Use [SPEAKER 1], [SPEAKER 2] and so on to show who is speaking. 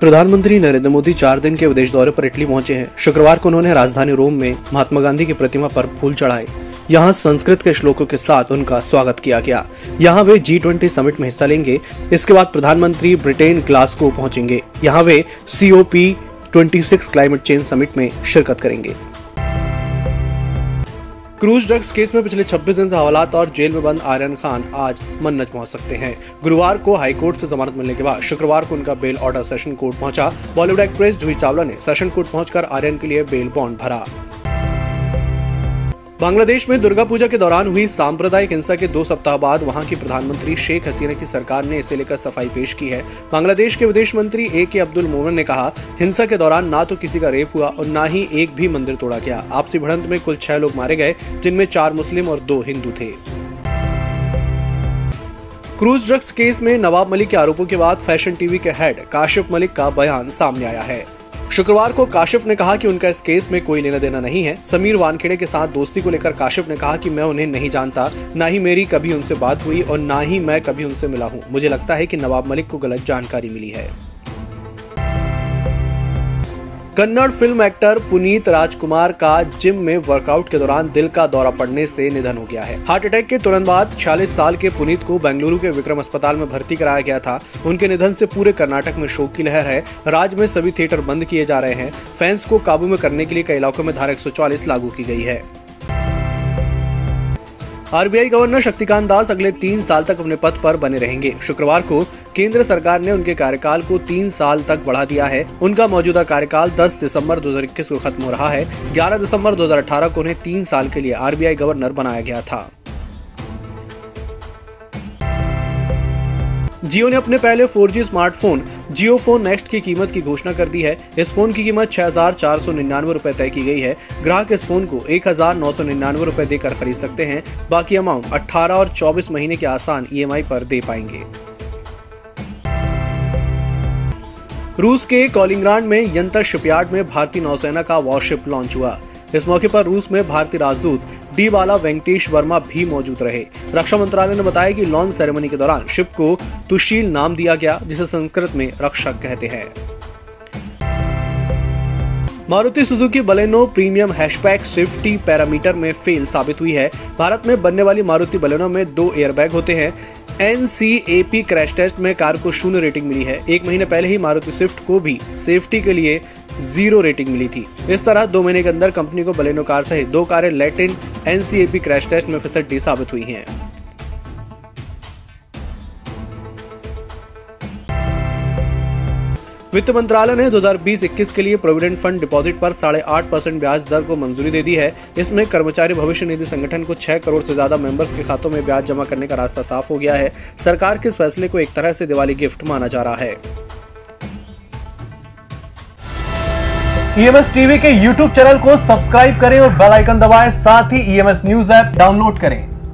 [SPEAKER 1] प्रधानमंत्री नरेंद्र मोदी चार दिन के विदेश दौरे पर इटली पहुँचे हैं। शुक्रवार को उन्होंने राजधानी रोम में महात्मा गांधी की प्रतिमा पर फूल चढ़ाए। यहाँ संस्कृत के श्लोकों के साथ उनका स्वागत किया गया। यहाँ वे जी ट्वेंटी समिट में हिस्सा लेंगे। इसके बाद प्रधानमंत्री ब्रिटेन ग्लासगो पहुँचेंगे। यहाँ वे सीओपी 26 क्लाइमेट चेंज समिट में शिरकत करेंगे। क्रूज ड्रग्स केस में पिछले 26 दिन से हवालात और जेल में बंद आर्यन खान आज मन्नत पहुँच सकते हैं। गुरुवार को हाईकोर्ट से जमानत मिलने के बाद शुक्रवार को उनका बेल ऑर्डर सेशन कोर्ट पहुँचा। बॉलीवुड एक्ट्रेस जूही चावला ने सेशन कोर्ट पहुंचकर आर्यन के लिए बेल बॉन्ड भरा। बांग्लादेश में दुर्गा पूजा के दौरान हुई सांप्रदायिक हिंसा के दो सप्ताह बाद वहाँ की प्रधानमंत्री शेख हसीना की सरकार ने इसे लेकर सफ़ाई पेश की है। बांग्लादेश के विदेश मंत्री ए के अब्दुल मोमन ने कहा, हिंसा के दौरान ना तो किसी का रेप हुआ और न ही एक भी मंदिर तोड़ा गया। आपसी भिड़ंत में कुल छह लोग मारे गए, जिनमें चार मुस्लिम और दो हिंदू थे। क्रूज ड्रग्स केस में नवाब मलिक के आरोपों के बाद फ़ैशन टीवी के हेड काशिफ मलिक का बयान सामने आया है। शुक्रवार को काशिफ ने कहा कि उनका इस केस में कोई लेना देना नहीं है। समीर वानखेड़े के साथ दोस्ती को लेकर काशिफ ने कहा कि मैं उन्हें नहीं जानता, न ही मेरी कभी उनसे बात हुई और न ही मैं कभी उनसे मिला हूँ। मुझे लगता है कि नवाब मलिक को गलत जानकारी मिली है। कन्नड़ फ़िल्म एक्टर पुनीत राजकुमार का जिम में वर्कआउट के दौरान दिल का दौरा पड़ने से निधन हो गया है। हार्ट अटैक के तुरंत बाद छियालीस साल के पुनीत को बेंगलुरु के विक्रम अस्पताल में भर्ती कराया गया था। उनके निधन से पूरे कर्नाटक में शोक की लहर है। राज्य में सभी थिएटर बंद किए जा रहे हैं। फैंस को काबू में करने के लिए कई इलाकों में धारा एक लागू की गई है। आरबीआई गवर्नर शक्तिकांत दास अगले तीन साल तक अपने पद पर बने रहेंगे। शुक्रवार को केंद्र सरकार ने उनके कार्यकाल को तीन साल तक बढ़ा दिया है। उनका मौजूदा कार्यकाल 10 दिसंबर 2021 को खत्म हो रहा है। 11 दिसंबर 2018 को उन्हें तीन साल के लिए आरबीआई गवर्नर बनाया गया था। जियो ने अपने पहले 4G स्मार्टफ़ोन जियो फ़ोन नेक्स्ट की कीमत की घोषणा कर दी है। इस फ़ोन की कीमत छह हज़ार चार सौ निन्यानवे रूपए तय की गई है। ग्राहक इस फ़ोन को एक हज़ार नौ सौ निन्यानवे रूपए देकर खरीद सकते हैं। बाकी अमाउंट 18 और 24 महीने के आसान ईएमआई पर दे पाएँगे। रूस के कॉलिंग्रांड में यंत्र शिपयार्ड में भारतीय नौसेना का वॉरशिप लॉन्च हुआ। इस मौके पर रूस में भारतीय राजदूत डी बाला, वेंकटेश वर्मा भी मौजूद रहे। रक्षा मंत्रालय ने बताया कि लॉन्च सेरेमनी के दौरान शिप को तुशील नाम दिया गया, जिसे संस्कृत में रक्षक कहते हैं। Maruti Suzuki Baleno premium hatchback safety parameter में फेल साबित हुई है। भारत में बनने वाली मारुति बलेनो में दो एयरबैग होते हैं। एनसीएपी क्रैश टेस्ट में कार को शून्य रेटिंग मिली है। एक महीने पहले ही मारुति स्विफ्ट को भी सेफ्टी के लिए ज़ीरो रेटिंग मिली थी। इस तरह दो महीने के अंदर कंपनी को बलेनो कार सहित दो कारें लेटिन एनसीएपी क्रैश टेस्ट में फिसड्डी साबित हुई हैं। वित्त मंत्रालय ने 2020-21 के लिए प्रोविडेंट फंड डिपॉजिट पर साढ़े आठ परसेंट ब्याज दर को मंजूरी दे दी है। इसमें कर्मचारी भविष्य निधि संगठन को छह करोड़ से ज़्यादा मेंबर्स के खातों में ब्याज जमा करने का रास्ता साफ़ हो गया है। सरकार के इस फैसले को एक तरह से दिवाली गिफ्ट माना जा रहा है।
[SPEAKER 2] ईएमएस टीवी के यूट्यूब चैनल को सब्सक्राइब करें और बेल आइकन दबाएँ। साथ ही ईएमएस न्यूज़ ऐप डाउनलोड करें।